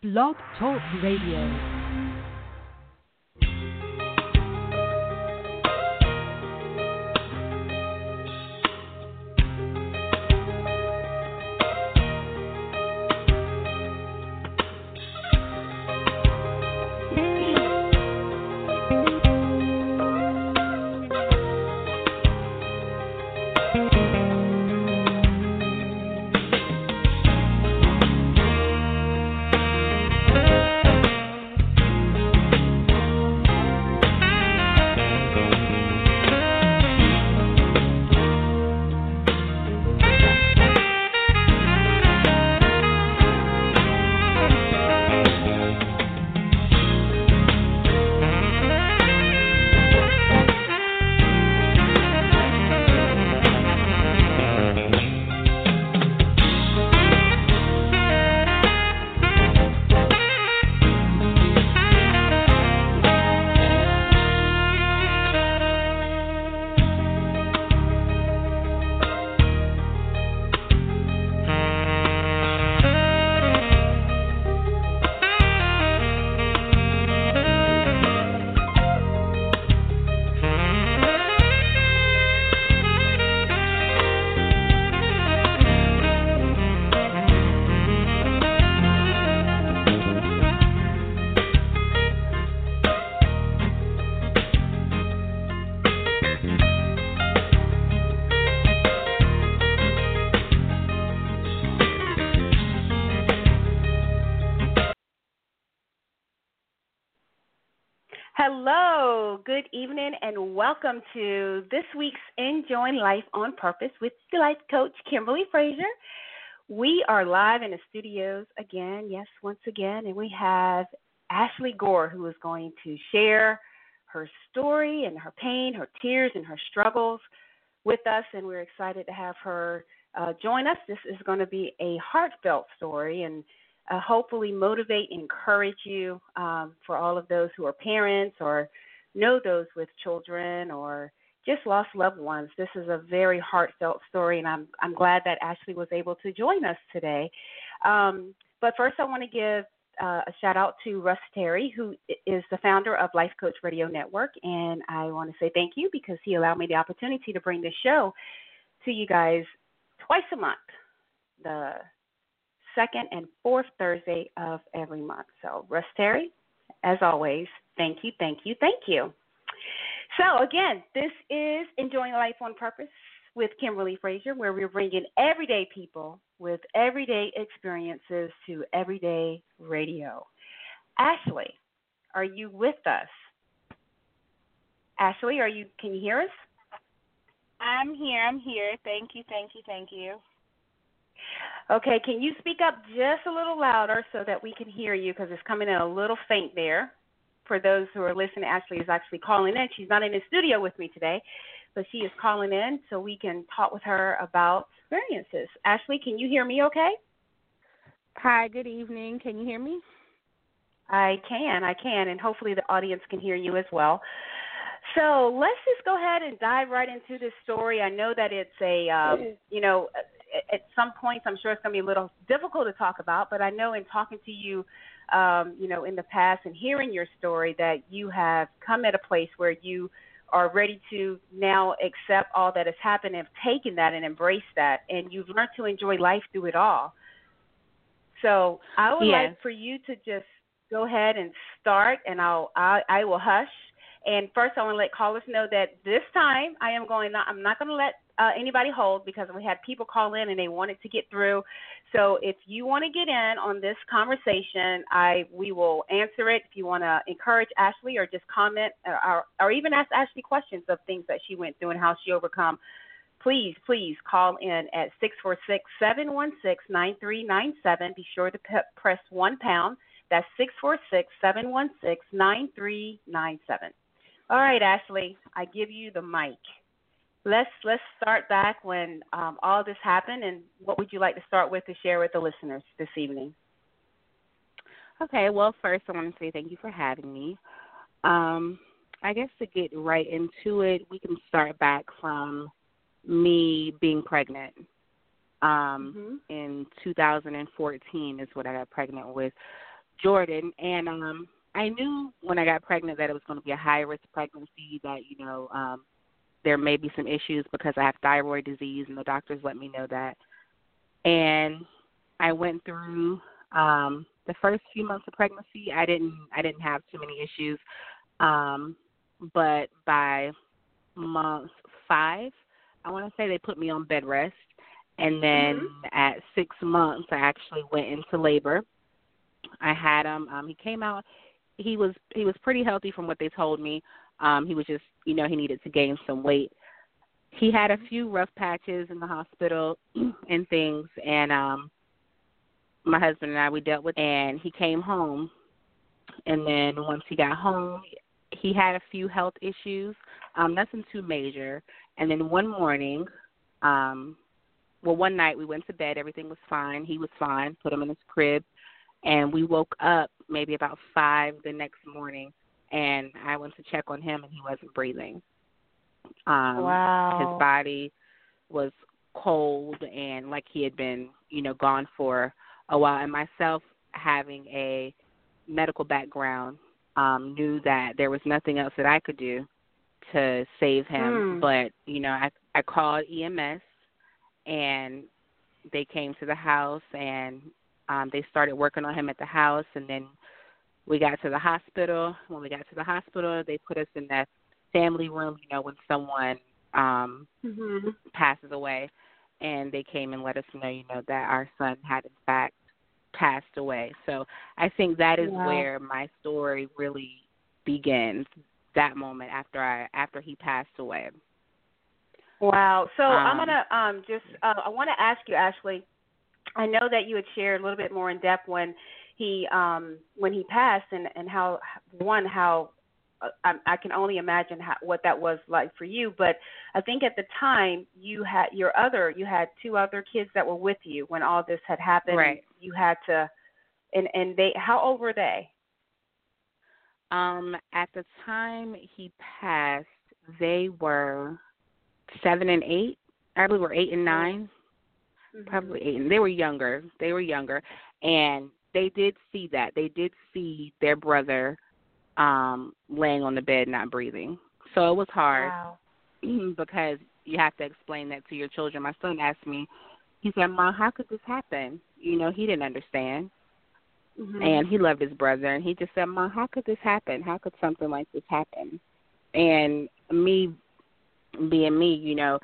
Blog Talk Radio. Hello, good evening, and welcome to this week's Enjoying Life on Purpose with life coach Kimberly Frazier. We are live in the studios again, yes, once again, and we have Ashley Gore who is going to share her story and her pain, her tears, and her struggles with us, and we're excited to have her uh, join us. This is going to be a heartfelt story, and uh, hopefully motivate encourage you um, for all of those who are parents or know those with children or just lost loved ones. This is a very heartfelt story, and I'm I'm glad that Ashley was able to join us today. Um, but first, I want to give uh, a shout out to Russ Terry, who is the founder of Life Coach Radio Network, and I want to say thank you because he allowed me the opportunity to bring this show to you guys twice a month. The second and fourth Thursday of every month. So, Russ Terry, as always, thank you, thank you, thank you. So, again, this is Enjoying Life on Purpose with Kimberly Frazier, where we're bringing everyday people with everyday experiences to everyday radio. Ashley, are you with us? Ashley, are you? Can you hear us? I'm here. I'm here. Thank you. Thank you. Thank you. Okay, can you speak up just a little louder so that we can hear you because it's coming in a little faint there. For those who are listening, Ashley is actually calling in. She's not in the studio with me today, but she is calling in so we can talk with her about experiences. Ashley, can you hear me okay? Hi, good evening. Can you hear me? I can, I can, and hopefully the audience can hear you as well. So let's just go ahead and dive right into this story. I know that it's a, um, you know, at some points, I'm sure it's going to be a little difficult to talk about, but I know in talking to you, um, you know, in the past and hearing your story that you have come at a place where you are ready to now accept all that has happened and have taken that and embrace that, and you've learned to enjoy life through it all. So I would yes. like for you to just go ahead and start, and I'll I, I will hush. And first, I want to let callers know that this time I am going. Not, I'm not going to let uh, anybody hold because we had people call in and they wanted to get through. So if you want to get in on this conversation, I we will answer it. If you want to encourage Ashley or just comment or, or, or even ask Ashley questions of things that she went through and how she overcome please, please call in at 646 716 9397. Be sure to pe- press one pound. That's 646 716 9397. All right, Ashley, I give you the mic let's let's start back when um, all this happened, and what would you like to start with to share with the listeners this evening? Okay, well, first I want to say thank you for having me. Um, I guess to get right into it, we can start back from me being pregnant. Um, mm-hmm. In 2014 is what I got pregnant with Jordan, and um, I knew when I got pregnant that it was going to be a high risk pregnancy. That you know um, there may be some issues because I have thyroid disease, and the doctors let me know that. And I went through um, the first few months of pregnancy. I didn't I didn't have too many issues, um, but by month five, I want to say they put me on bed rest, and then mm-hmm. at six months, I actually went into labor. I had him. Um, he came out. He was he was pretty healthy from what they told me. Um, he was just you know he needed to gain some weight. He had a few rough patches in the hospital and things, and um, my husband and I we dealt with. And he came home, and then once he got home, he had a few health issues. Um, nothing too major. And then one morning, um, well, one night we went to bed. Everything was fine. He was fine. Put him in his crib, and we woke up maybe about five the next morning, and I went to check on him, and he wasn't breathing. Um, wow. His body was cold and like he had been, you know, gone for a while. And myself having a medical background, um, knew that there was nothing else that I could do to save him. Mm. But you know, I I called EMS and they came to the house and um they started working on him at the house and then we got to the hospital. When we got to the hospital, they put us in that family room, you know, when someone um mm-hmm. passes away and they came and let us know, you know, that our son had in fact passed away. So I think that is wow. where my story really begins. That moment after I after he passed away. Wow. So um, I'm gonna um just uh, I want to ask you, Ashley. I know that you had shared a little bit more in depth when he um when he passed and and how one how uh, I, I can only imagine how, what that was like for you. But I think at the time you had your other you had two other kids that were with you when all this had happened. Right. You had to, and and they how old were they? Um, at the time he passed, they were seven and eight. I believe were eight and 9 mm-hmm. probably eight. And they were younger. They were younger, and they did see that. They did see their brother um laying on the bed not breathing. So it was hard wow. because you have to explain that to your children. My son asked me, he said, "Mom, how could this happen?" You know, he didn't understand. Mm-hmm. And he loved his brother and he just said, "Mom, how could this happen? How could something like this happen?" And me being me, you know,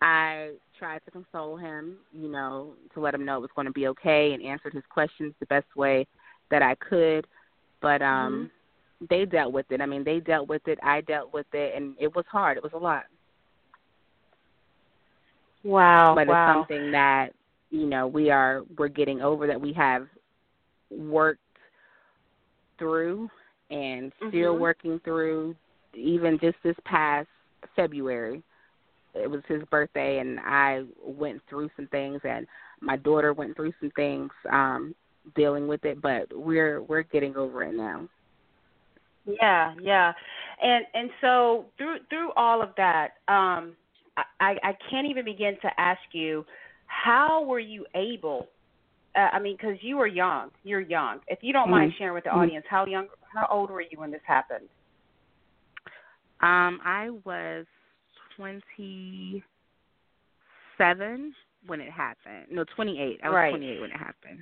I tried to console him, you know, to let him know it was going to be okay and answered his questions the best way that I could. But um mm-hmm they dealt with it. I mean, they dealt with it. I dealt with it, and it was hard. It was a lot. Wow. But wow. it's something that you know we are we're getting over that we have worked through and still mm-hmm. working through. Even just this past February, it was his birthday, and I went through some things, and my daughter went through some things um dealing with it. But we're we're getting over it now. Yeah, yeah, and and so through through all of that, um, I I can't even begin to ask you how were you able. Uh, I mean, because you were young, you're young. If you don't mm-hmm. mind sharing with the audience, how young, how old were you when this happened? Um, I was twenty seven when it happened. No, twenty eight. I was right. twenty eight when it happened.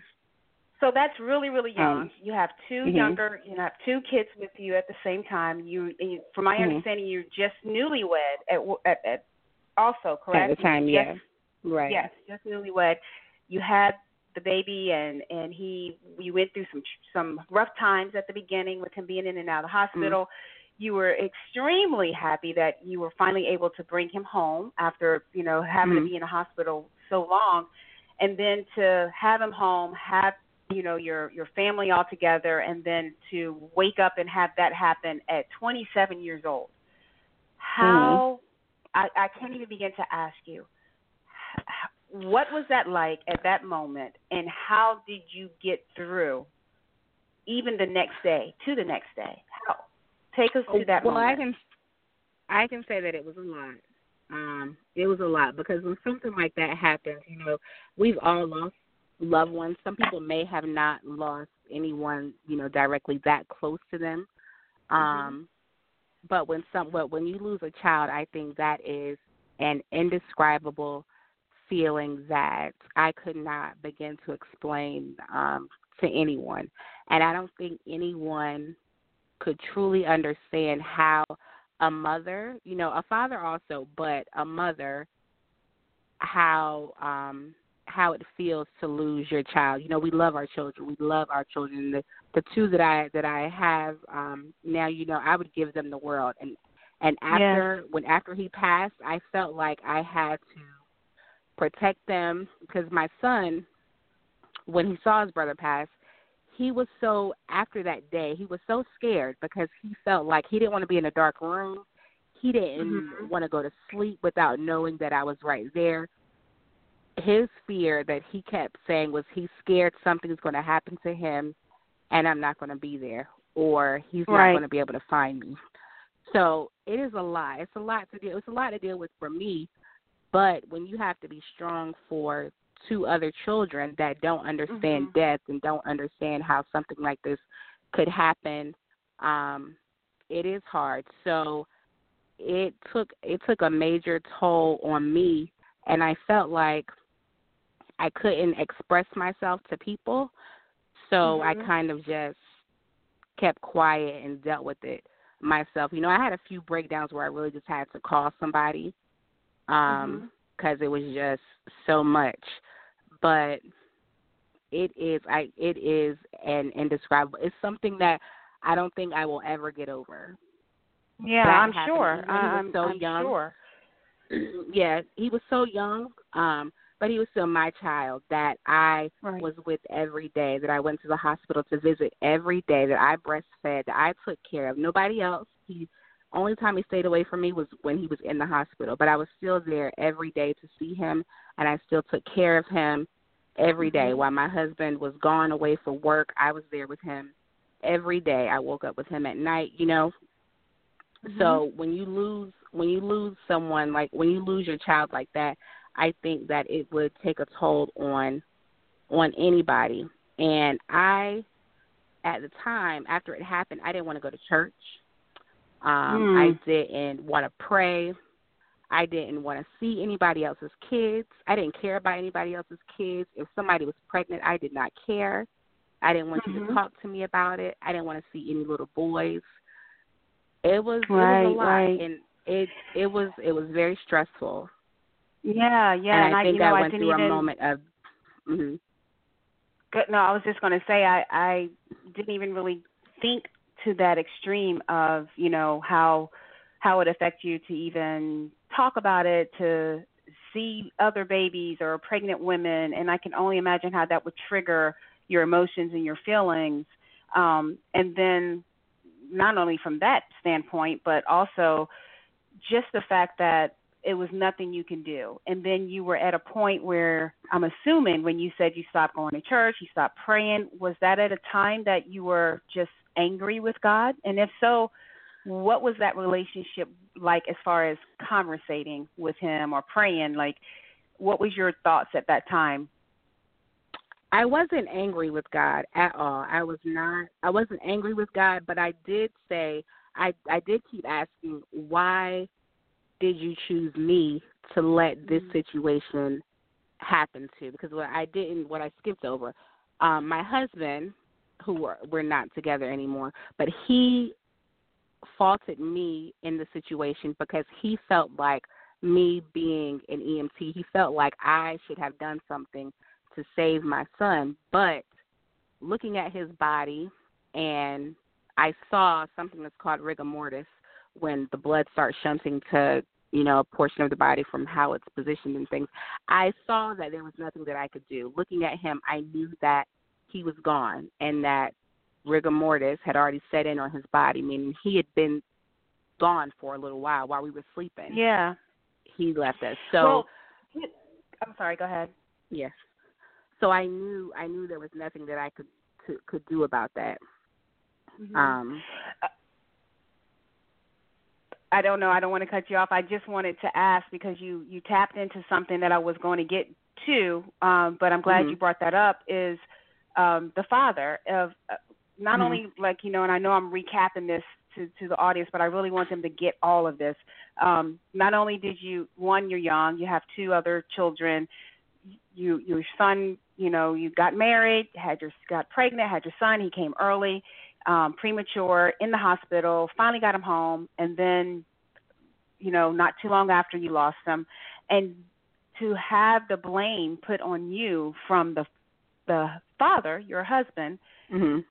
So that's really, really young. Um, you have 2 mm-hmm. younger, you have two kids with you at the same time. You, you from my mm-hmm. understanding, you're just newlywed at, at, at also correct at the time. Yes. Yeah, right. Yes, just newlywed. You had the baby, and and he, you went through some some rough times at the beginning with him being in and out of the hospital. Mm-hmm. You were extremely happy that you were finally able to bring him home after you know having mm-hmm. to be in a hospital so long, and then to have him home, have you know your your family all together and then to wake up and have that happen at 27 years old how mm-hmm. I, I can't even begin to ask you what was that like at that moment and how did you get through even the next day to the next day take us to that well moment. i can i can say that it was a lot um it was a lot because when something like that happens you know we've all lost loved ones. Some people may have not lost anyone, you know, directly that close to them. Mm-hmm. Um but when some but when you lose a child, I think that is an indescribable feeling that I could not begin to explain um to anyone. And I don't think anyone could truly understand how a mother, you know, a father also, but a mother how um how it feels to lose your child. You know, we love our children. We love our children. The the two that I that I have um now, you know, I would give them the world. And and after yes. when after he passed, I felt like I had to protect them because my son when he saw his brother pass, he was so after that day, he was so scared because he felt like he didn't want to be in a dark room. He didn't mm-hmm. want to go to sleep without knowing that I was right there his fear that he kept saying was he's scared something's going to happen to him and I'm not going to be there or he's right. not going to be able to find me. So it is a lot. It's a lot to deal. It's a lot to deal with for me. But when you have to be strong for two other children that don't understand mm-hmm. death and don't understand how something like this could happen, um, it is hard. So it took it took a major toll on me, and I felt like I couldn't express myself to people, so mm-hmm. I kind of just kept quiet and dealt with it myself. You know, I had a few breakdowns where I really just had to call somebody um because mm-hmm. it was just so much. But it is I it is an indescribable. It's something that I don't think I will ever get over. Yeah, that I'm happened. sure. He was I'm, so I'm young. sure. yeah, he was so young. Um but he was still my child that I right. was with every day, that I went to the hospital to visit every day, that I breastfed, that I took care of. Nobody else. He only time he stayed away from me was when he was in the hospital, but I was still there every day to see him, and I still took care of him every day. Mm-hmm. While my husband was gone away for work, I was there with him every day. I woke up with him at night, you know. Mm-hmm. So when you lose when you lose someone like when you lose your child like that, I think that it would take a toll on on anybody. And I at the time after it happened, I didn't want to go to church. Um mm. I didn't want to pray. I didn't want to see anybody else's kids. I didn't care about anybody else's kids. If somebody was pregnant, I did not care. I didn't want mm-hmm. you to talk to me about it. I didn't want to see any little boys. It was right, it was a lot right. and it it was it was very stressful. Yeah, yeah, and, and I think you know, I went I through even, a moment of. Mm-hmm. Good. No, I was just going to say I I didn't even really think to that extreme of you know how how it affects you to even talk about it to see other babies or pregnant women and I can only imagine how that would trigger your emotions and your feelings um and then not only from that standpoint but also just the fact that it was nothing you can do. And then you were at a point where I'm assuming when you said you stopped going to church, you stopped praying, was that at a time that you were just angry with God? And if so, what was that relationship like as far as conversating with him or praying? Like what was your thoughts at that time? I wasn't angry with God at all. I was not I wasn't angry with God, but I did say I I did keep asking why did you choose me to let this Mm-hmm. situation happen to? Because what I didn't, what I skipped over, um, my husband, who were, we're not together anymore, but he faulted me in the situation because he felt like me being an EMT, he felt like I should have done something to save my son. But looking at his body, and I saw something that's called rigor mortis, when the blood starts shunting to you know a portion of the body from how it's positioned and things i saw that there was nothing that i could do looking at him i knew that he was gone and that rigor mortis had already set in on his body meaning he had been gone for a little while while we were sleeping yeah he left us so well, i'm sorry go ahead yes so i knew i knew there was nothing that i could to, could do about that mm-hmm. um I don't know. I don't want to cut you off. I just wanted to ask because you you tapped into something that I was going to get to, um, but I'm glad mm-hmm. you brought that up. Is um, the father of not Mhm. only like you know, and I know I'm recapping this to to the audience, but I really want them to get all of this. Um, not only did you one, you're young, you have two other children. You your son, you know, you got married, had your got pregnant, had your son. He came early, um, premature, in the hospital. Finally got him home, and then, you know, not too long after you lost him, and to have the blame put on you from the the father, your husband, Mhm.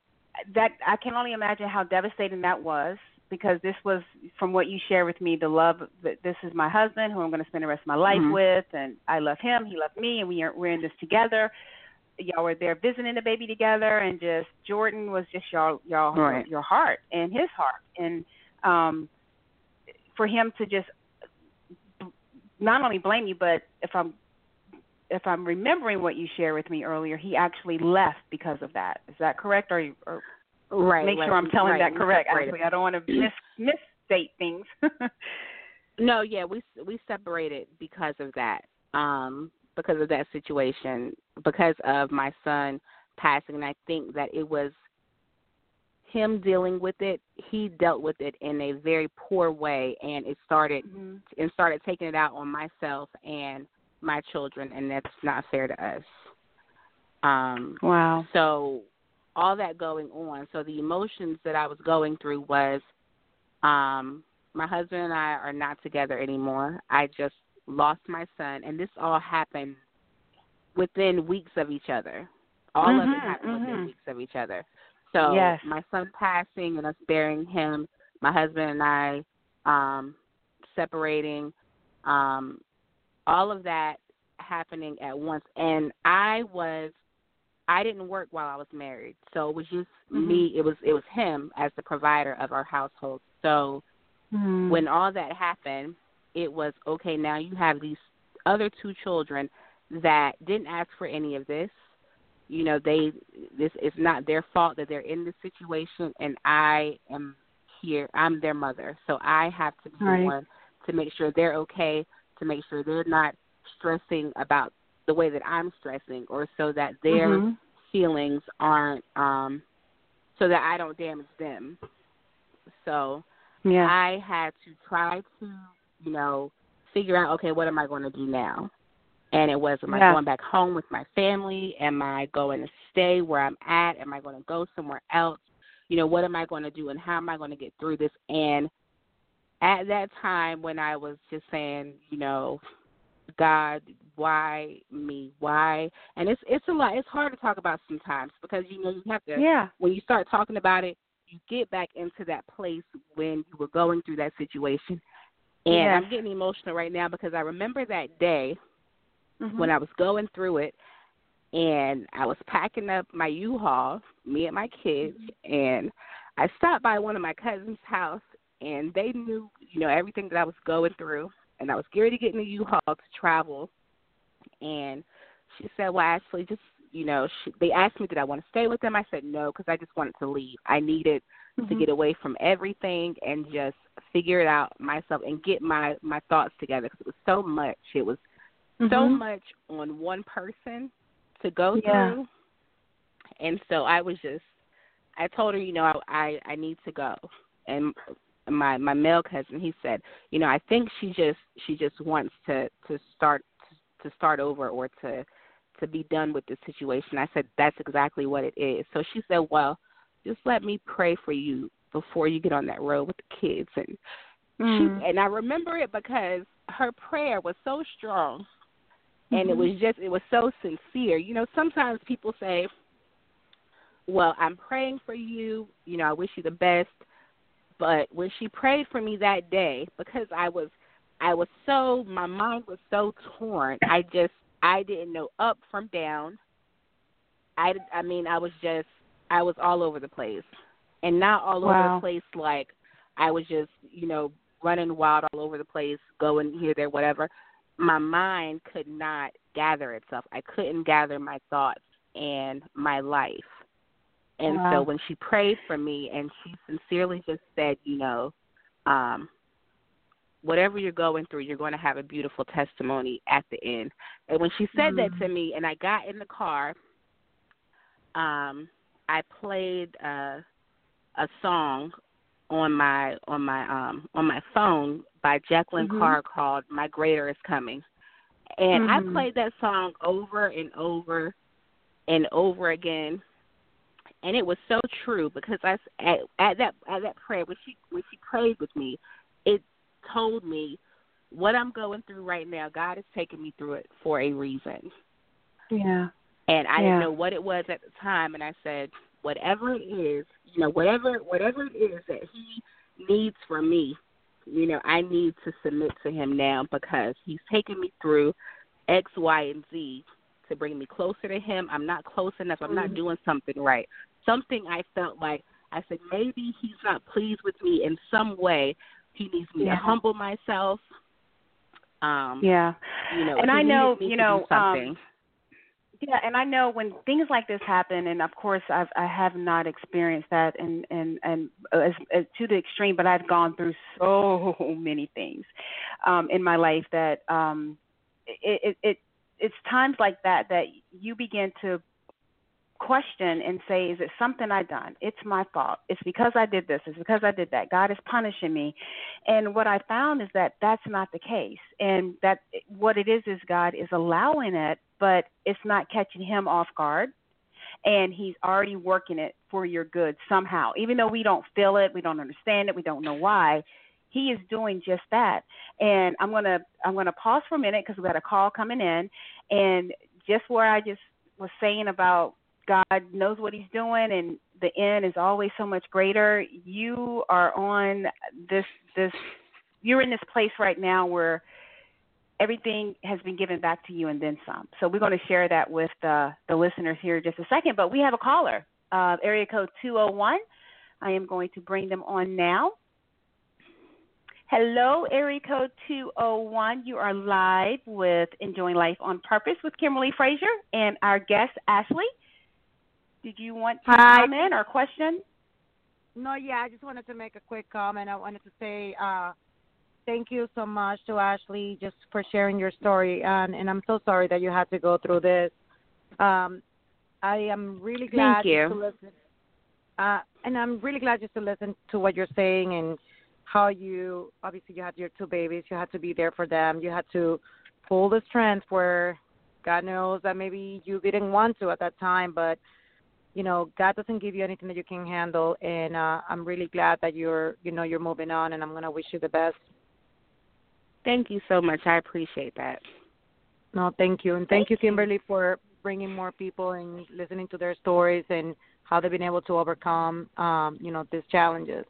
That I can only imagine how devastating that was because this was from what you shared with me the love that this is my husband who I'm going to spend the rest of my life Mhm. with and I love him he loved me and we are we're in this together y'all were there visiting the baby together and just Jordan was just y'all y'all Right. your heart and his heart and um for him to just not only blame you but if I'm if I'm remembering what you shared with me earlier, he actually left because of that. Is that correct? Or, or Right. make sure I'm telling right, that correct. Actually, I don't want to mis misstate things. No, yeah, we we separated because of that. Um, because of that situation, because of my son passing, and I think that it was him dealing with it. He dealt with it in a very poor way, and it started mm-hmm. and started taking it out on myself and my children, and that's not fair to us. Um, Wow. so all that going on so the emotions that i was going through was um my husband and i are not together anymore i just lost my son and this all happened within weeks of each other all of Mhm, it happened within mhm. weeks of each other so Yes. my son passing and us burying him my husband and i um separating um all of that happening at once and i was I didn't work while I was married, so it was just Mhm. me. It was it was him as the provider of our household. So Mm-hmm. when all that happened, it was okay. Now you have these other two children that didn't ask for any of this. You know, they this is not their fault that they're in this situation, and I am here. I'm their mother, so I have to be Right. the one to make sure they're okay, to make sure they're not stressing about the way that I'm stressing, or so that their Mhm. feelings aren't um so that I don't damage them. So yeah. I had to try to, you know, figure out okay, what am I going to do now? And it was am Yeah. I going back home with my family? Am I going to stay where I'm at? Am I going to go somewhere else? You know, what am I going to do and how am I going to get through this? And at that time when I was just saying, you know, God, why me? Why? And it's it's a lot. It's hard to talk about sometimes because you know you have to yeah. when you start talking about it, you get back into that place when you were going through that situation. And Yes. I'm getting emotional right now because I remember that day Mhm. when I was going through it and I was packing up my U-Haul, me and my kids, and I stopped by one of my cousin's house and they knew, you know, everything that I was going through and I was geared to get in the U-Haul to travel and she said, "Well, actually, just you know, she, they asked me did I want to stay with them. I said no because I just wanted to leave. I needed to Mhm. get away from everything and just figure it out myself and get my my thoughts together because it was so much. It was so Mhm. much on one person to go Yeah. through, and so I was just. I told her, you know, I I, I need to go, and my my male cousin he said you know i think she just she just wants to to start to start over or to to be done with the situation. I said that's exactly what it is. So she said well just let me pray for you before you get on that road with the kids. And Mm. she and i remember it because her prayer was so strong and it Mhm. was just it was so sincere. You know sometimes people say well i'm praying for you. You know i wish you the best but when she prayed for me that day because i was i was so my mind was so torn i just i didn't know up from down. I i mean i was just i was all over the place. And not all over the place like i was just you know running wild all over the place going here there whatever. My mind could not gather itself. I couldn't gather my thoughts and my life and Wow. so when she prayed for me and she sincerely just said, you know, um, whatever you're going through, you're going to have a beautiful testimony at the end. And when she said that to me and I got in the car, um, I played uh, a song on my on my um on my phone by Jekalyn Mhm. Carr called "My Greater Is Coming," and Mhm. I played that song over and over and over again, and it was so true because I s- at, at that at that prayer when she when she prayed with me, it told me what I'm going through right now. God is taking me through it for a reason. Yeah. And I Yeah. didn't know what it was at the time and I said, Whatever it is, you know, whatever whatever it is that he needs from me, you know, I need to submit to him now because he's taking me through X, Y, and Z to bring me closer to him. I'm not close enough. I'm not Mhm. doing something right. Something I felt like I said maybe he's not pleased with me in some way. He needs me Yeah. to humble myself. Um, Yeah. you know, And I know, you know, um. Yeah, and I know when things like this happen, and of course I've I have not experienced that, and and and as, as to the extreme, but I've gone through so many things um, in my life that um, it, it it it's times like that that you begin to question and say, is it something I done? It's my fault. It's because I did this. It's because I did that. God is punishing me. And what I found is that that's not the case. And that what it is is God is allowing it, but it's not catching him off guard. And he's already working it for your good somehow. Even though we don't feel it, we don't understand it, we don't know why. He is doing just that. And I'm gonna I'm gonna pause for a minute because we got a call coming in, and just where I just was saying about God knows what He's doing, and the end is always so much greater. You are on this this. You're in this place right now where everything has been given back to you and then some. So we're going to share that with uh, the listeners here in just a second. But we have a caller, uh, area code 201. I am going to bring them on now. Hello, area code 201. You are live with Enjoying Life on Purpose with Kimberly Frazier and our guest, Ashley. Did you want to Hi. comment or question? No, yeah, I just wanted to make a quick comment. I wanted to say uh, thank you so much to Ashley just for sharing your story, and and I'm so sorry that you had to go through this. Um, I am really glad Thank you. to listen, uh, and I'm really glad just to listen to what you're saying and how you obviously you had your two babies, you had to be there for them, you had to pull the strength where God knows that maybe you didn't want to at that time, but you know god doesn't give you anything that you can handle and uh i'm really glad that you're you know you're moving on and i'm going to wish you the best Thank you so much. I appreciate that. no thank you and thank, Thank you you. kimberly for bringing more people and listening to their stories and how they've been able to overcome um you know these challenges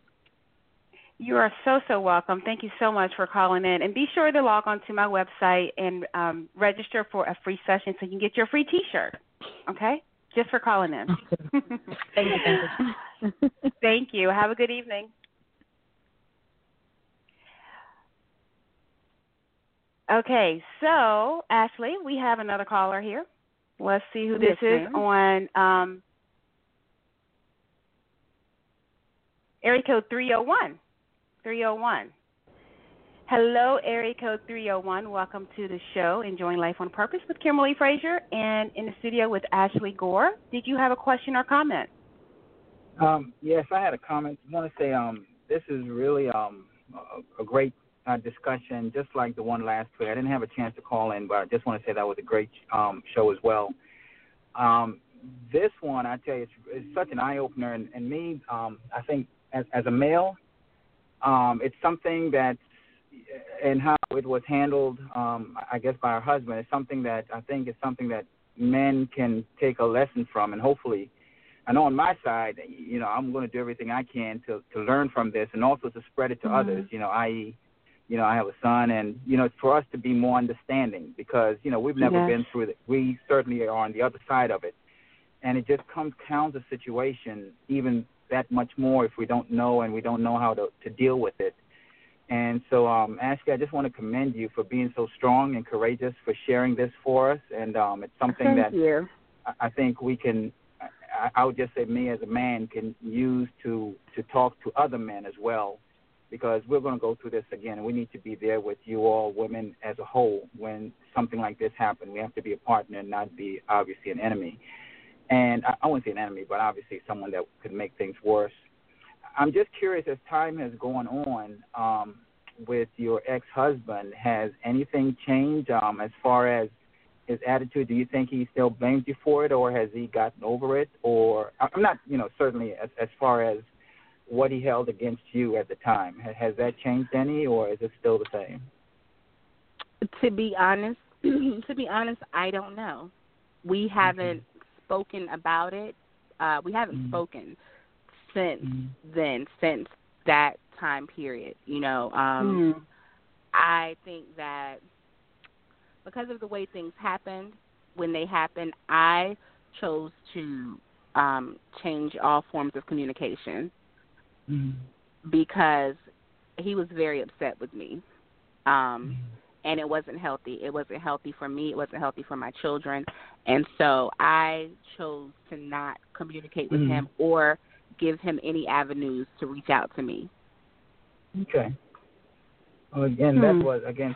You are so, so welcome. Thank you so much for calling in. And be sure to log on to my website and um, register for a free session so you can get your free t shirt. Okay? Just for calling in. Thank you, thank you. Thank you. Have a good evening. Okay, so Ashley, we have another caller here. Let's see who this Yes, is ma'am. on um, area code 301. 301. Hello, area code 301. Welcome to the show, Enjoying Life on Purpose with Kimberly Frazier, and in the studio with Ashley Gore. Did you have a question or comment? Um, yes, I had a comment. I want to say um, this is really um, a, a great uh, discussion, just like the one last week. I didn't have a chance to call in, but I just want to say that was a great um, show as well. Um, this one, I tell you, it's, it's such an eye opener, and, and me, um, I think, as, as a male, um, it's something that, and how it was handled, um, I guess, by her husband, is something that I think is something that men can take a lesson from, and hopefully I know on my side, you know, I'm going to do everything I can to to learn from this, and also to spread it to Mhm. others. You know, i.e., you know, I have a son, and you know, for us to be more understanding, because you know, we've never Yes. been through it. We certainly are on the other side of it, and it just comes counter situation even that much more if we don't know and we don't know how to to deal with it. And so, um, Ashley, I just want to commend you for being so strong and courageous for sharing this for us, and um, it's something Thank that you. I- I think we can. I, I would just say me as a man can use to to talk to other men as well, because we're going to go through this again, and we need to be there with you all, women as a whole, when something like this happens. We have to be a partner and not be obviously an enemy. and I, I wouldn't say an enemy, but obviously someone that could make things worse. I'm just curious as time has gone on um, with your ex-husband, has anything changed um, as far as his attitude? Do you think he still blames you for it, or has he gotten over it? Or I'm not, you know, certainly as, as far as what he held against you at the time. Has that changed any, or is it still the same? To be honest, to be honest, I don't know. We haven't mm-hmm. spoken about it. Uh, we haven't mm-hmm. spoken since mm-hmm. then, since that time period. You know, um, mm-hmm. I think that because of the way things happened, when they happened, I chose to um, change all forms of communication mm-hmm. because he was very upset with me. Um, mm-hmm and it wasn't healthy. It wasn't healthy for me. It wasn't healthy for my children, and so I chose to not communicate with mm-hmm. him or give him any avenues to reach out to me. Okay. Well, again, hmm. that was again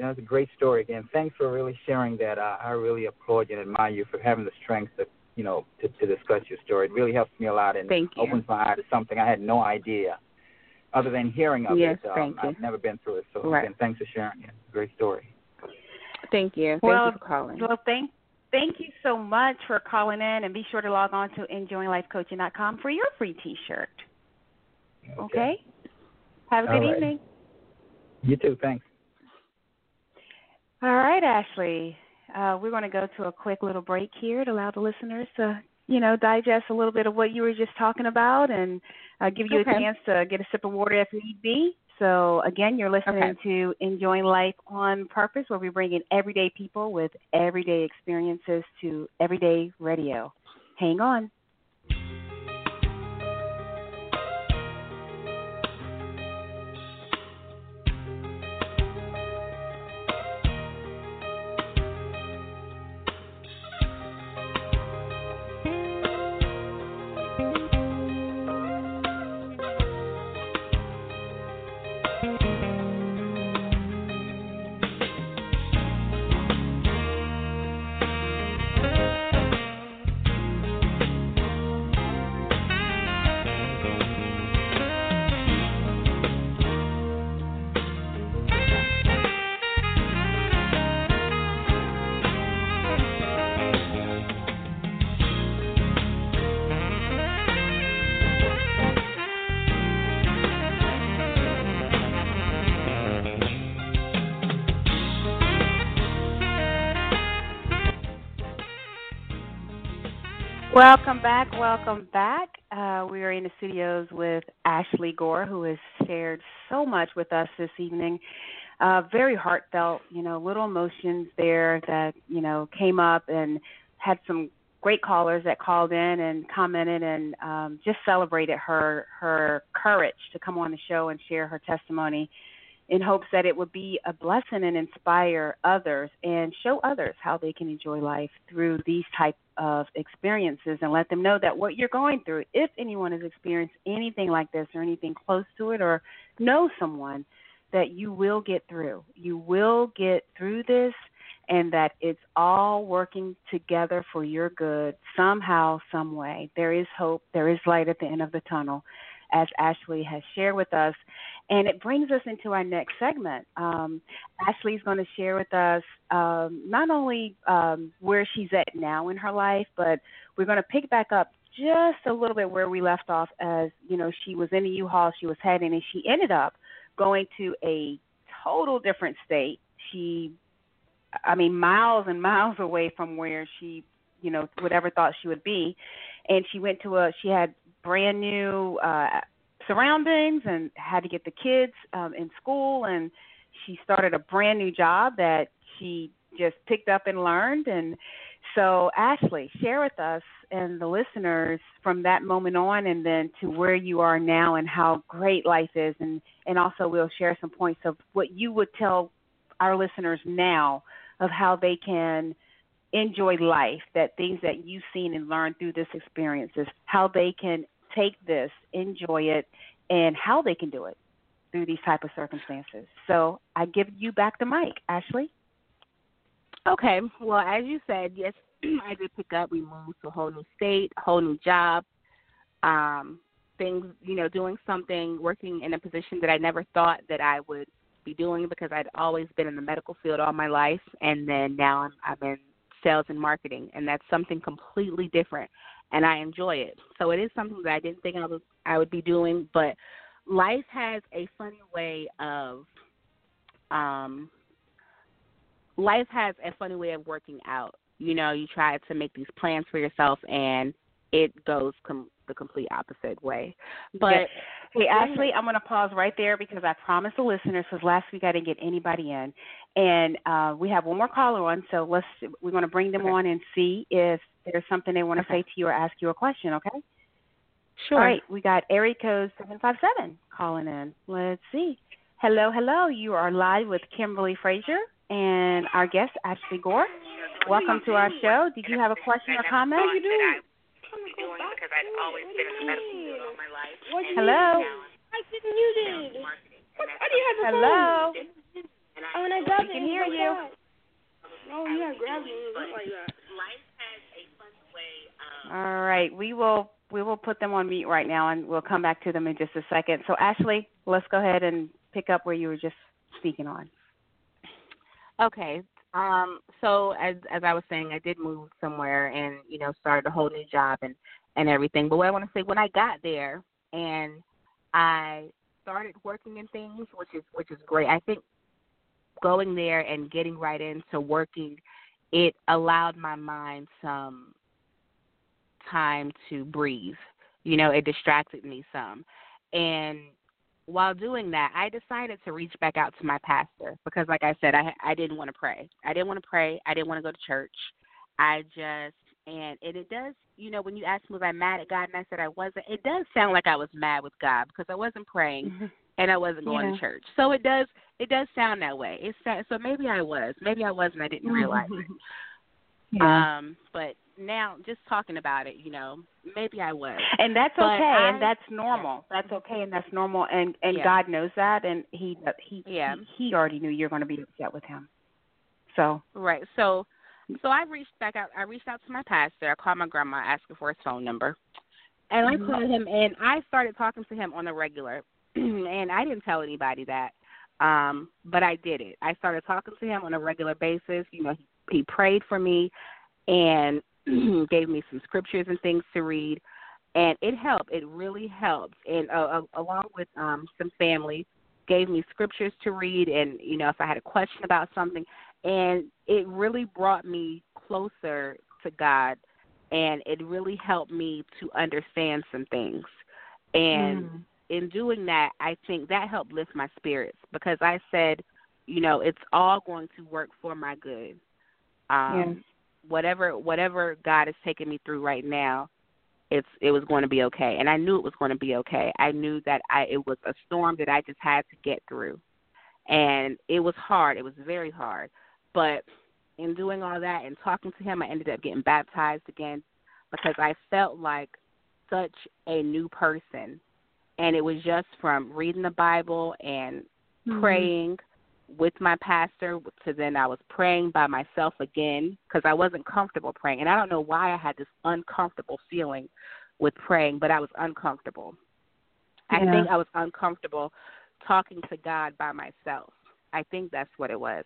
that's a great story. Again, thanks for really sharing that. Uh, I really applaud you and admire you for having the strength to you know to, to discuss your story. It really helps me a lot and Thank opens my eyes to something I had no idea other than hearing of yes, it. Um, I've never been through it. So right. again, thanks for sharing it. Great story. Thank you. Well, thank you for calling. Well, thank thank you so much for calling in, and be sure to log on to enjoyinglifecoaching.com for your free T-shirt. Okay. okay? Have a good right. evening. You too. Thanks. All right, Ashley. Uh, we're going to go to a quick little break here to allow the listeners to, you know, digest a little bit of what you were just talking about and uh, give you okay. a chance to get a sip of water if need be. So, again, you're listening okay. to Enjoying Life on Purpose, where we bring in everyday people with everyday experiences to everyday radio. Hang on. Welcome back. Welcome back. Uh, we are in the studios with Ashley Gore, who has shared so much with us this evening. Uh, very heartfelt, you know, little emotions there that, you know, came up and had some great callers that called in and commented and um, just celebrated her her courage to come on the show and share her testimony in hopes that it would be a blessing and inspire others and show others how they can enjoy life through these type of experiences and let them know that what you're going through if anyone has experienced anything like this or anything close to it or know someone that you will get through. You will get through this and that it's all working together for your good somehow some way there is hope there is light at the end of the tunnel as Ashley has shared with us. And it brings us into our next segment. Um, Ashley's going to share with us um, not only um, where she's at now in her life, but we're going to pick back up just a little bit where we left off as, you know, she was in the U-Haul she was heading, and she ended up going to a total different state. She, I mean, miles and miles away from where she, you know, would ever thought she would be. And she went to a, she had brand new uh, surroundings and had to get the kids um, in school. And she started a brand new job that she just picked up and learned. And so, Ashley, share with us and the listeners from that moment on and then to where you are now and how great life is. And, and also, we'll share some points of what you would tell our listeners now of how they can enjoy life, that things that you've seen and learned through this experiences, how they can take this, enjoy it, and how they can do it through these type of circumstances. So I give you back the mic, Ashley. Okay. Well, as you said, yes, I did pick up. We moved to a whole new state, a whole new job. Um, things, you know, doing something, working in a position that I never thought that I would be doing because I'd always been in the medical field all my life, and then now I'm, I'm in sales and marketing, and that's something completely different, and I enjoy it. So it is something that I didn't think I was I would be doing, but life has a funny way of um life has a funny way of working out. You know, you try to make these plans for yourself and it goes com- the complete opposite way. But yes. hey, Ashley, I'm going to pause right there because I promised the listeners because last week I didn't get anybody in, and uh, we have one more caller on. So let's we're going to bring them okay. on and see if there's something they want to okay. say to you or ask you a question. Okay. Sure. All right, we got area code seven five seven calling in. Let's see. Hello, hello. You are live with Kimberly Frazier and our guest Ashley Gore. Welcome to our show. Did you have a question or comment? You do doing because I'd always been in the medical field all my life. Hello. I didn't use it. What? I didn't have the Hello. phone. Oh, and I grabbed we can hear you. No, you had grabbed it. It looked like that. Life has a fun way of. All right, we will we will put them on mute right now, and we'll come back to them in just a second. So, Ashley, let's go ahead and pick up where you were just speaking on. Okay, um, so as as I was saying, I did move somewhere and you know started a whole new job and and everything. But what I want to say, when I got there and I started working in things, which is which is great. I think going there and getting right into working, it allowed my mind some time to breathe. You know, it distracted me some, and while doing that, I decided to reach back out to my pastor because, like I said, I I didn't want to pray. I didn't want to pray. I didn't want to go to church. I just and and it does, you know, when you ask me was I mad at God, and I said I wasn't. It does sound like I was mad with God because I wasn't praying and I wasn't going yeah. to church. So it does it does sound that way. It's so maybe I was, maybe I was, and I didn't realize it. Yeah. Um, but now just talking about it, you know, maybe I was. And that's But okay, I- and that's normal. That's okay, and that's normal, and and Yeah. God knows that, and he he Yeah. he, he already knew you're going to be upset with him. So Right. So so I reached back out I reached out to my pastor. I called my grandma asking for his phone number. And I Mhm. called him and I started talking to him on the regular. and I didn't tell anybody that. Um, but I did it. I started talking to him on a regular basis. You know, he, he prayed for me and gave me some scriptures and things to read. And it helped. It really helped. And uh, uh, along with um some family, gave me scriptures to read and you know if I had a question about something and it really brought me closer to God and it really helped me to understand some things. And Mm. in doing that, I think that helped lift my spirits because I said, you know, it's all going to work for my good. Um Yeah. Whatever whatever God is taking me through right now, it's it was going to be okay. And I knew it was going to be okay. I knew that I it was a storm that I just had to get through. And it was hard. It was very hard. But in doing all that and talking to him, I ended up getting baptized again because I felt like such a new person. And it was just from reading the Bible and Mhm. praying with my pastor to then I was praying by myself again because I wasn't comfortable praying. And I don't know why I had this uncomfortable feeling with praying, but I was uncomfortable. I think I was uncomfortable talking to God by myself. I think that's what it was.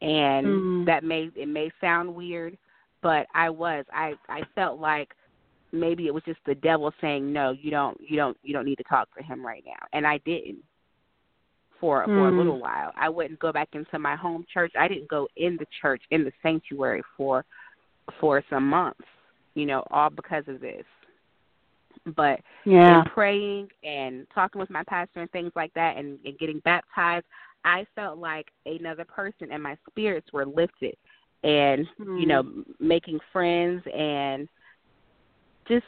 And Mhm. that may it may sound weird, but I was. I I felt like maybe it was just the devil saying no, you don't you don't you don't need to talk to him right now. And I didn't for for a Mm. little while. I wouldn't go back into my home church. I didn't go in the church in the sanctuary for for some months, you know, all because of this. But yeah. in praying and talking with my pastor and things like that and, and getting baptized, I felt like another person and my spirits were lifted and, you know, making friends and just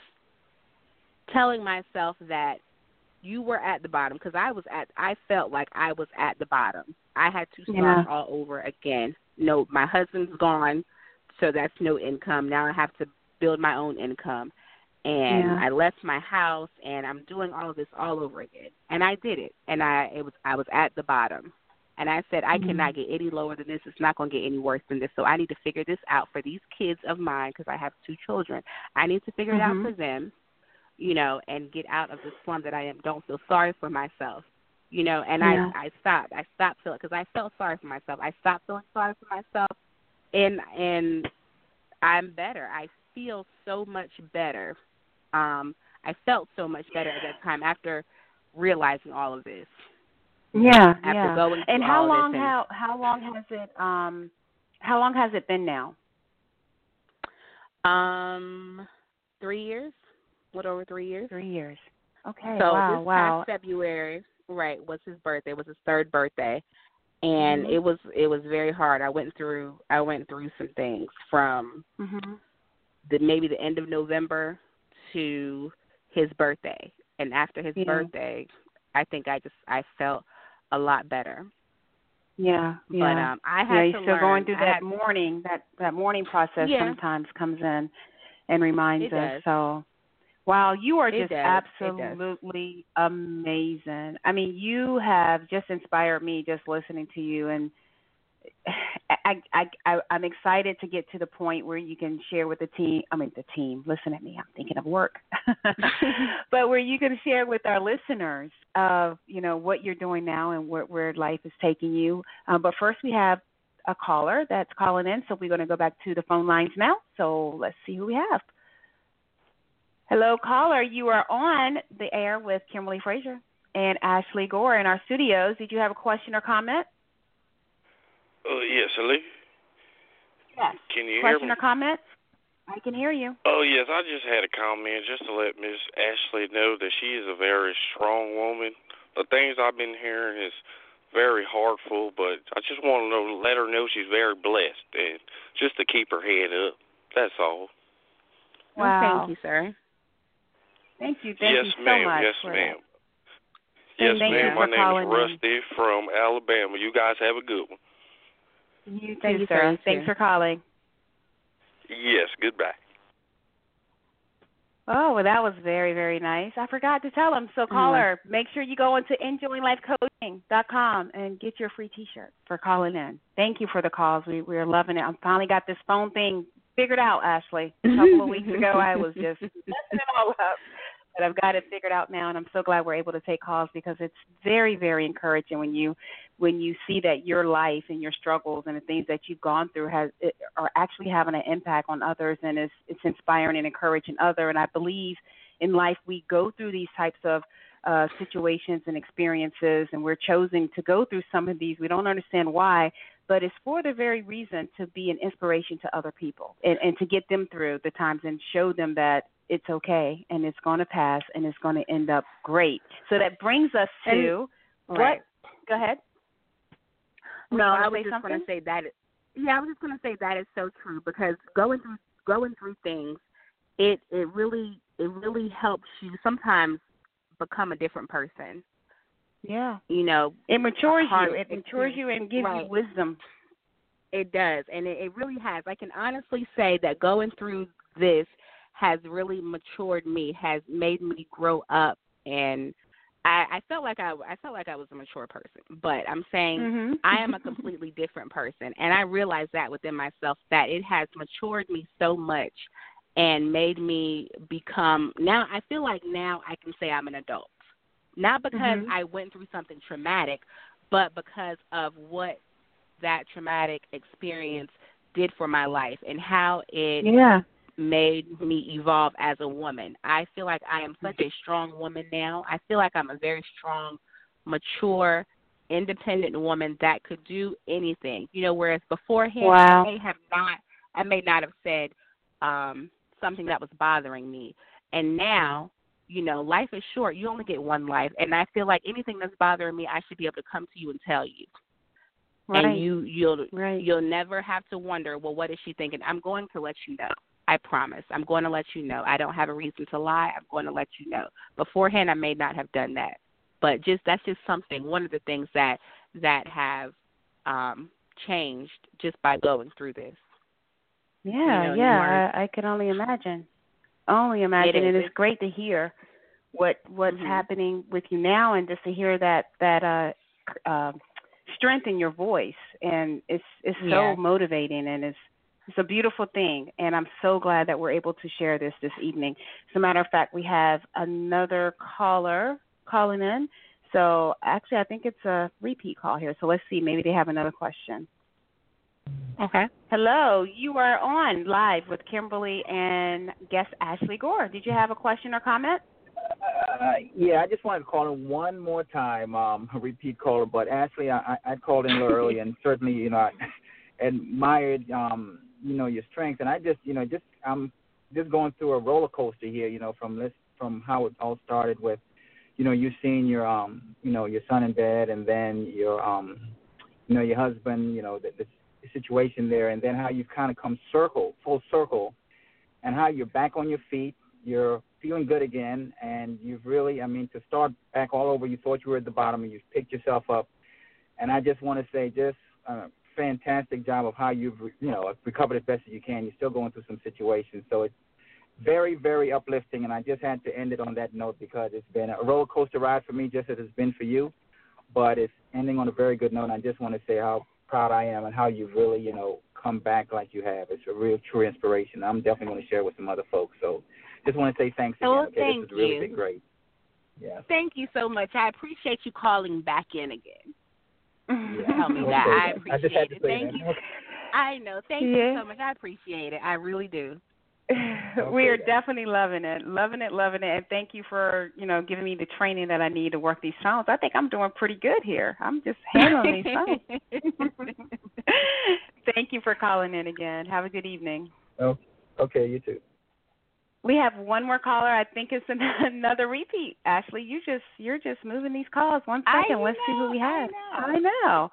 telling myself that you were at the bottom because I was at I felt like I was at the bottom. I had to start Yeah. all over again. No, my husband's gone, so that's no income. Now I have to build my own income. And Yeah. I left my house and I'm doing all of this all over again. And I did it. And I it was I was at the bottom. And I said, I Mhm. cannot get any lower than this. It's not going to get any worse than this. So I need to figure this out for these kids of mine because I have two children. I need to figure it Mhm. out for them, you know, and get out of the slum that I am. Don't feel sorry for myself, you know. And Yeah. I I stopped. I stopped feeling because I felt sorry for myself. I stopped feeling sorry for myself, and and I'm better. I feel so much better. Um, I felt so much better at that time after realizing all of this. Yeah, After yeah. going and how all long and- how how long has it um how long has it been now? Um, three years, little over three years. Three years. Okay. so wow, this wow. past February, right, was his birthday. Was his third birthday, and Mhm. it was it was very hard. I went through I went through some things from Mhm. the maybe the end of November to his birthday, and after his Yeah. birthday, I think I just I felt a lot better. Yeah, yeah. But um, I had yeah, to you're still learn. going through that had- mourning. That that mourning process Yeah. sometimes comes in and reminds It us. does. So, wow, you are It just does. Absolutely amazing. I mean, you have just inspired me just listening to you, and I, I, I, I'm excited to get to the point where you can share with the team. I mean, the team. Listen at me. I'm thinking of work, but where you can share with our listeners of you know what you're doing now and where, where life is taking you. Um, but first, we have a caller that's calling in, so we're going to go back to the phone lines now. So let's see who we have. Hello, caller. You are on the air with Kimberly Frazier and Ashley Gore in our studios. Did you have a question or comment? Oh yes, hello. Yes. Can you hear me? Question or comment? I can hear you. Oh yes, I just had a comment just to let Miss Ashley know that she is a very strong woman. The things I've been hearing is very heartful, but I just want to know, let her know she's very blessed, and just to keep her head up. That's all. Well, Wow. thank you, sir. Thank you. Thank yes, you so ma'am. much Yes, for ma'am. that. Yes, thank ma'am. My name is Rusty from Alabama. You guys have a good one. in. You too, Thank you, sir. sir. You Thanks for calling. Yes, goodbye. Oh, well, that was very, very nice. I forgot to tell him. So, caller, mm. make sure you go into enjoylifecoaching.com and get your free T-shirt for calling in. Thank you for the calls. We we're loving it. I finally got this phone thing figured out, Ashley. A couple of weeks ago, I was just messing it all up, but I've got it figured out now, and I'm so glad we're able to take calls because it's very, very encouraging when you when you see that your life and your struggles and the things that you've gone through has are actually having an impact on others, and it's it's inspiring and encouraging other. And I believe in life we go through these types of uh, situations and experiences, and we're choosing to go through some of these. We don't understand why, but it's for the very reason to be an inspiration to other people and, and to get them through the times and show them that it's okay and it's going to pass and it's going to end up great. So that brings us to Right. what? Go ahead. Were No, I was just going to say that. Yeah, I was just going to say that is so true because going through going through things, it it really it really helps you sometimes become a different person. Yeah. You know, It matures you. It matures you and gives Right. you wisdom. it does, and it, it really has. I can honestly say that going through this has really matured me, has made me grow up, and I, I felt like I I felt like I was a mature person. But I'm saying Mm-hmm. I am a completely different person, and I realize that within myself that it has matured me so much and made me become now. I feel like now I can say I'm an adult, not because Mhm. I went through something traumatic, but because of what that traumatic experience did for my life and how it yeah. Made me evolve as a woman. I feel like I am such a strong woman now. I feel like I'm a very strong, mature, independent woman that could do anything. You know, whereas beforehand Wow. I may have not I may not have said um something that was bothering me. And now, you know, life is short. You only get one life and I feel like anything that's bothering me, I should be able to come to you and tell you. Right. And you you'll right. You'll never have to wonder, well, what is she thinking? I'm going to let you know. I promise. I'm going to let you know. I don't have a reason to lie. I'm going to let you know. Beforehand, I may not have done that, but just that's just something. One of the things that that have um, changed just by going through this. Yeah, you know, yeah. I, I can only imagine. Only imagine. is. And it's It's- great to hear what what's Mhm. happening with you now, and just to hear that that uh, uh, strength in your voice, and it's it's so Yeah. motivating, and it's it's a beautiful thing. And I'm so glad that we're able to share this this evening. As a matter of fact, we have another caller calling in. So actually, I think it's a repeat call here. So let's see. Maybe they have another question. Okay. Hello, you are on live with Kimberly and guest Ashley Gore. Did you have a question or comment? Uh, yeah, I just wanted to call in one more time, um, a repeat caller. But Ashley, I, I I called in a little early, and certainly, you know, I admired, um, you know, your strength. And I just, you know, just I'm just going through a roller coaster here, you know, from this, from how it all started with, you know, you seeing your, um, you know, your son in bed, and then your, um, you know, your husband, you know, the, the situation there, and then how you've kind of come circle, full circle, and how you're back on your feet, you're feeling good again, and you've really, I mean, to start back all over, you thought you were at the bottom, and you've picked yourself up. And I just want to say, just a fantastic job of how you've, you know, recovered as best as you can. You're still going through some situations, so it's very, very uplifting. And I just had to end it on that note because it's been a roller coaster ride for me, just as it's been for you. But it's ending on a very good note. And I just want to say how proud I am and how you've really, you know, come back like you have. It's a real true inspiration. I'm definitely going to share with some other folks. So just want to say thanks again. Oh, okay, thank this has really you. been great. Yeah. Thank you so much. I appreciate you calling back in again. Yeah. Tell me Okay. that. I I just had appreciate to it. say Thank that. you. I know. Thank you so much. I appreciate it. I really do. we are Okay. definitely loving it, loving it, loving it, and thank you for you know giving me the training that I need to work these phones. I think I'm doing pretty good here. I'm just handling these phones. thank you for calling in again. Have a good evening. Oh, okay, you too. We have one more caller. I think it's an, another repeat. Ashley, you just you're just moving these calls. One second, I. Let's see who we know, I have. know. I know.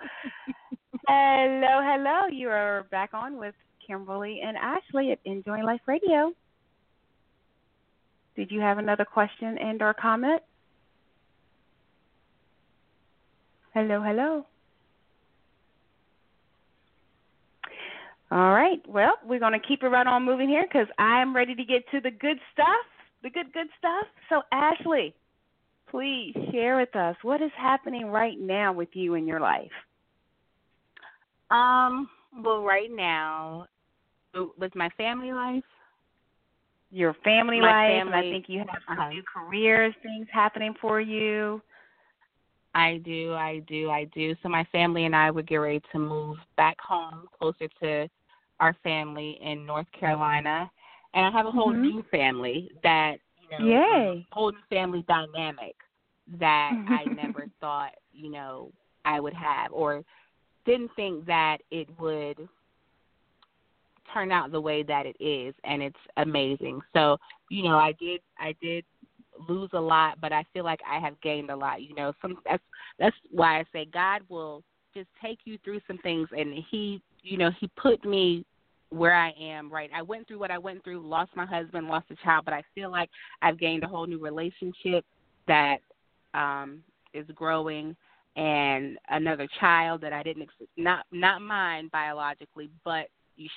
hello, hello. You are back on with Kimberly and Ashley at Enjoy Life Radio. Did you have another question and or comment? Hello, hello. All right. Well, we're going to keep it right on moving here because I am ready to get to the good stuff, the good, good stuff. So, Ashley, please share with us what is happening right now with you in your life. Um. Well, right now, with my family life, Your family My life, and I think you have some uh-huh. new careers, things happening for you. I do, I do, I do. So my family and I would get ready to move back home, closer to our family in North Carolina, and I have a whole Mhm. new family that you know, Yay. a whole new family dynamic that I never thought you know I would have, or didn't think that it would turn out the way that it is, and it's amazing. So you know, I did, I did lose a lot, but I feel like I have gained a lot. You know, some that's that's why I say God will just take you through some things, and He, you know, He put me where I am. Right, I went through what I went through, lost my husband, lost a child, but I feel like I've gained a whole new relationship that um is growing and another child that I didn't ex- not not mine biologically, but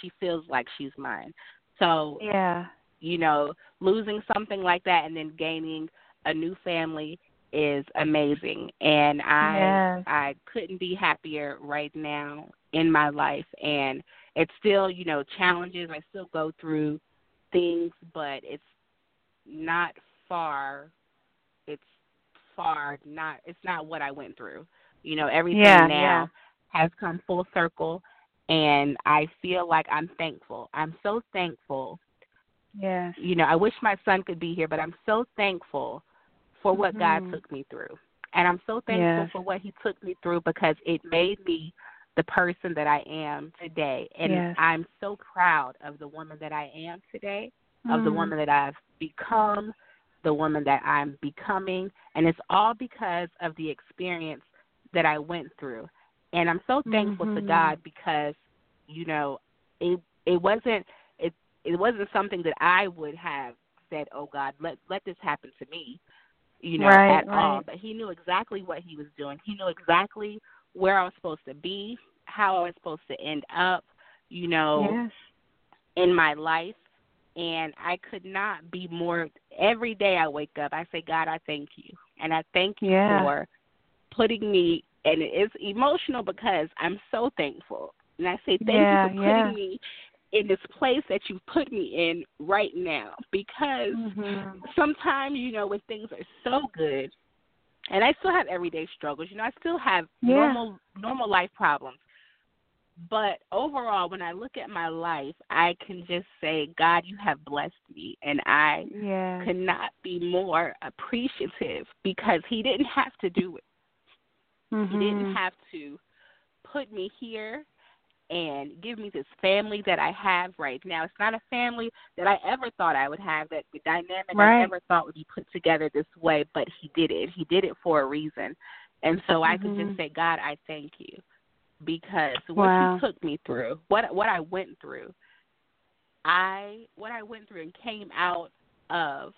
she feels like she's mine. So Yeah. you know, losing something like that and then gaining a new family is amazing. And I. I couldn't be happier right now in my life and it's still, you know, challenges. I still go through things, but it's not far it's far not it's not what I went through. You know, everything Yeah, now has come full circle and I feel like I'm thankful. I'm so thankful Yes. you know, I wish my son could be here, but I'm so thankful for what Mhm. God took me through. And I'm so thankful Yes. for what he took me through because it made me the person that I am today. And Yes. I'm so proud of the woman that I am today, of the Mm. woman that I've become, the woman that I'm becoming, and it's all because of the experience that I went through. And I'm so thankful to Mhm. God because you know, it it wasn't it it wasn't something that I would have said, "Oh God, let let this happen to me," you know, Right, at all. right. But He knew exactly what He was doing. He knew exactly where I was supposed to be, how I was supposed to end up, you know, Yes. in my life. And I could not be more. Every day I wake up, I say, God, I thank you, and I thank you Yeah. for putting me and it's emotional because I'm so thankful. And I say thank yeah, you for putting yeah. me in this place that you've put me in right now because mm-hmm. sometimes, you know, when things are so good and I still have everyday struggles, you know, I still have Yeah. normal normal life problems. But overall when I look at my life, I can just say, God, you have blessed me and I Yeah. could not be more appreciative because he didn't have to do it. Mm-hmm. He didn't have to put me here and give me this family that I have right now. It's not a family that I ever thought I would have, that the dynamic Right. I never thought would be put together this way, but he did it. He did it for a reason. And so I could Mhm. just say, God, I thank you. Because what Wow. you took me through, what what I went through, I what I went through and came out of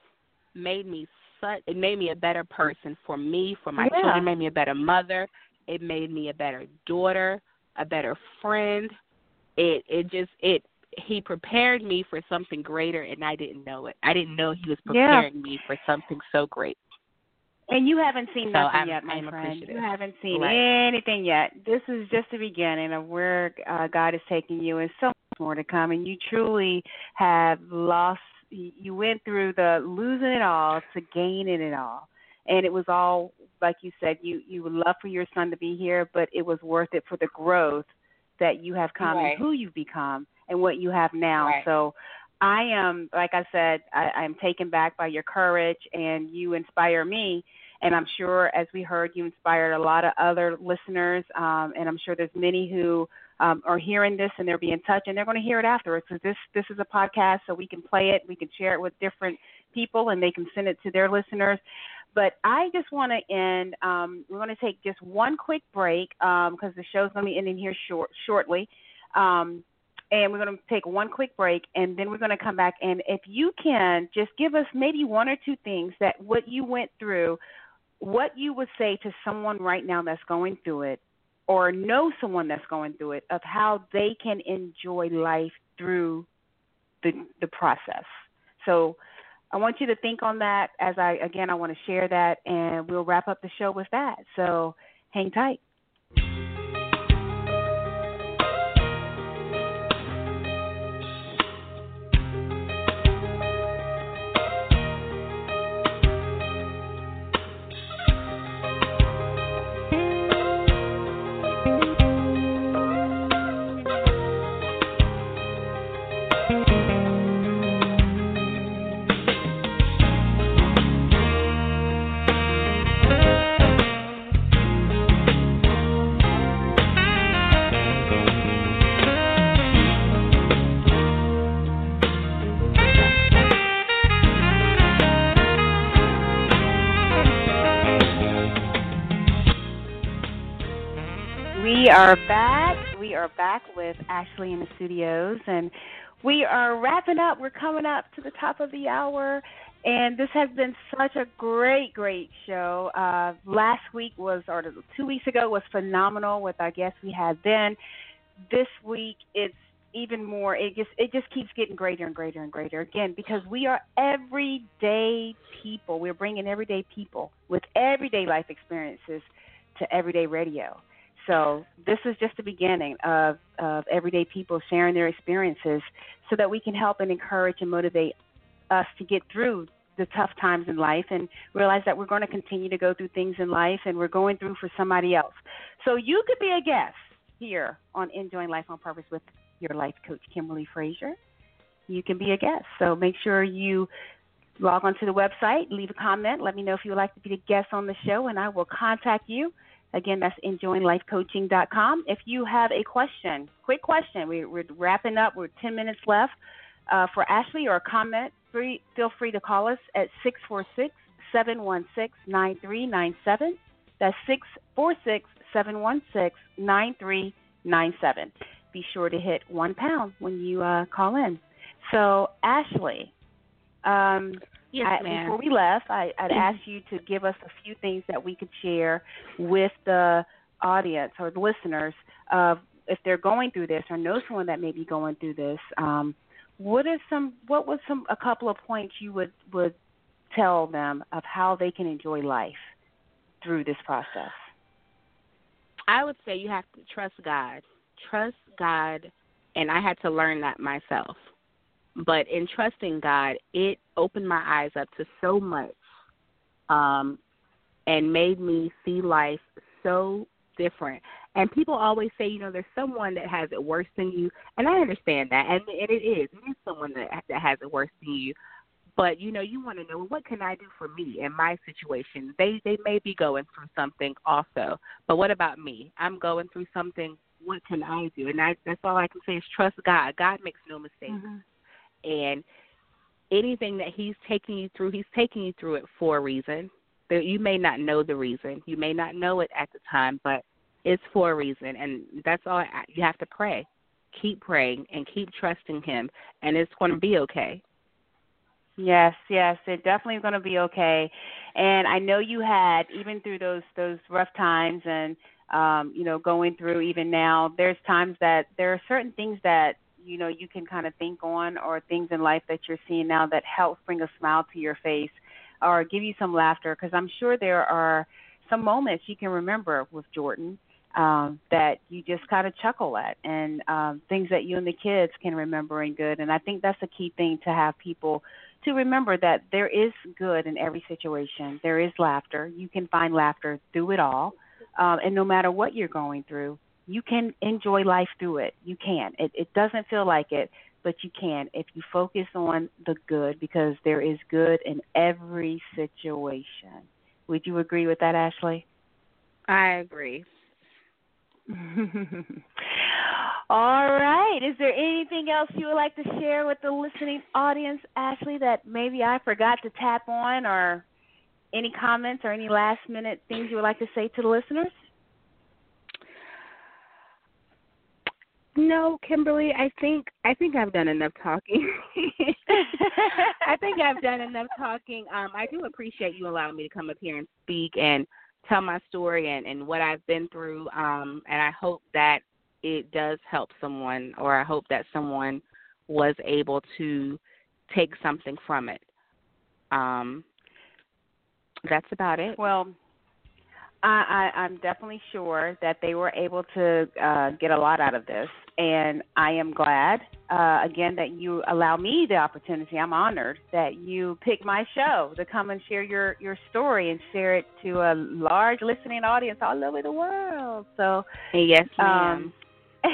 made me such it made me a better person for me, for my Yeah. children, it made me a better mother, it made me a better daughter, a better friend. It it just it he prepared me for something greater and I didn't know it. I didn't know he was Yeah. preparing me for something so great. And you haven't seen So nothing I'm- yet, my I'm friend. You haven't seen Right. anything yet. This is just the beginning of where uh, God is taking you, and so much more to come. And you truly have lost. You went through the losing it all to gaining it all, and it was all like you said. You you would love for your son to be here, but it was worth it for the growth that you have come Right. and who you've become and what you have now. Right. So I am, like I said, I, I'm taken back by your courage, and you inspire me. And I'm sure, as we heard, you inspired a lot of other listeners. Um, and I'm sure there's many who um, are hearing this and they'll be in touch, and they're going to hear it afterwards. Because this this is a podcast, so we can play it, we can share it with different people, and they can send it to their listeners. But I just want to end. Um, we're going to take just one quick break because the show's going to be ending here short shortly. Um, and we're going to take one quick break and then we're going to come back and if you can just give us maybe one or two things that what you went through what you would say to someone right now that's going through it or know someone that's going through it of how they can enjoy life through the the process so i want you to think on that as i again i want to share that and we'll wrap up the show with that. So hang tight are back with Ashley in the studios, and we are wrapping up. We're coming up to the top of the hour, and this has been such a great, great show. Uh, last week was, or two weeks ago, was phenomenal with our guests we had then. This week, it's even more. It just, it just keeps getting greater and greater and greater again because we are everyday people. We're bringing everyday people with everyday life experiences to everyday radio. So this is just the beginning of, of everyday people sharing their experiences so that we can help and encourage and motivate us to get through the tough times in life and realize that we're going to continue to go through things in life and we're going through for somebody else. So you could be a guest here on Enjoying Life on Purpose with your life coach, Kimberly Frazier. You can be a guest. So make sure you log onto the website, leave a comment, let me know if you would like to be a guest on the show, and I will contact you. Again, that's enjoyinglifecoaching.com. If you have a question, quick question, we, we're wrapping up. We're 10 minutes left uh, for Ashley or a comment. Free, feel free to call us at 646 716 9397. That's 646 716 9397. Be sure to hit one pound when you uh, call in. So, Ashley, um, Yes, I, ma'am. before we left, I, I'd ask you to give us a few things that we could share with the audience or the listeners of if they're going through this or know someone that may be going through this. Um, what is some? What was some? A couple of points you would would tell them of how they can enjoy life through this process. I would say you have to trust God. Trust God, and I had to learn that myself. But in trusting God, it opened my eyes up to so much, um, and made me see life so different. And people always say, you know, there's someone that has it worse than you, and I understand that, and, and it is. It is someone that that has it worse than you. But you know, you want to know well, what can I do for me in my situation? They they may be going through something also, but what about me? I'm going through something. What can I do? And I, that's all I can say is trust God. God makes no mistakes, mm-hmm. And anything that He's taking you through, He's taking you through it for a reason. That you may not know the reason. You may not know it at the time, but it's for a reason, and that's all. You have to pray. Keep praying and keep trusting Him, and it's going to be okay. Yes, yes, it definitely is going to be okay. And I know you had even through those those rough times and um you know going through even now there's times that there are certain things that you know you can kind of think on or things in life that you're seeing now that helps bring a smile to your face or give you some laughter because I'm sure there are some moments you can remember with Jordan um, that you just kind of chuckle at and um, things that you and the kids can remember and good. And I think that's a key thing to have people to remember that there is good in every situation. There is laughter. You can find laughter through it all. Um, and no matter what you're going through, you can enjoy life through it. You can. It, it doesn't feel like it, but you can if you focus on the good because there is good in every situation. Would you agree with that, Ashley? I agree. All right. Is there anything else you would like to share with the listening audience, Ashley, that maybe I forgot to tap on, or any comments or any last minute things you would like to say to the listeners? No, Kimberly, I think I think I've done enough talking. I think I've done enough talking. Um, I do appreciate you allowing me to come up here and speak and tell my story and, and what I've been through. Um, and I hope that it does help someone, or I hope that someone was able to take something from it. Um, that's about it. Well, I, I, I'm definitely sure that they were able to uh, get a lot out of this, and I am glad uh, again that you allow me the opportunity. I'm honored that you picked my show to come and share your your story and share it to a large listening audience all over the world. So yes, ma'am. Um,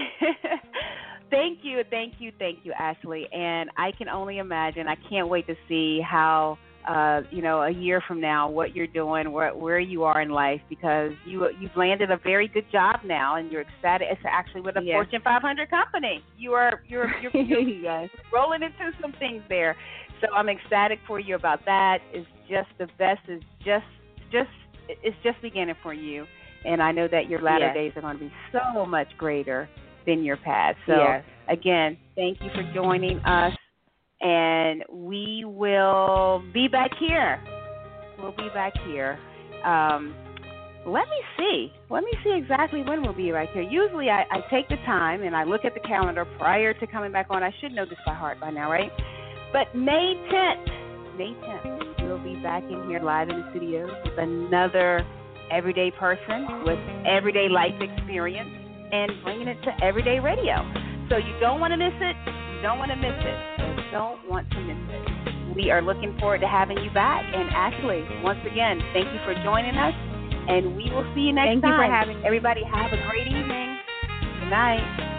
thank you, thank you, thank you, Ashley. And I can only imagine. I can't wait to see how uh, you know, a year from now, what you're doing, where where you are in life, because you you've landed a very good job now, and you're excited. It's actually with a yes. Fortune 500 company. You are you're you're, you're yes. rolling into some things there. So I'm ecstatic for you about that. It's just the best. Is just just it's just beginning for you, and I know that your latter yes. days are going to be so much greater than your past. So again, thank you for joining us and we will be back here. We'll be back here. Um, let me see. Let me see exactly when we'll be right here. Usually, I, I take the time and I look at the calendar prior to coming back on. I should know this by heart by now, right? But May 10th, May 10th, we'll be back in here live in the studio with another everyday person with everyday life experience and bringing it to everyday radio. So you don't want to miss it. You don't want to miss it don't want to miss it. We are looking forward to having you back. And Ashley, once again, thank you for joining us. And we will see you next thank time. Thank you for having me. Everybody have a great evening. Good night.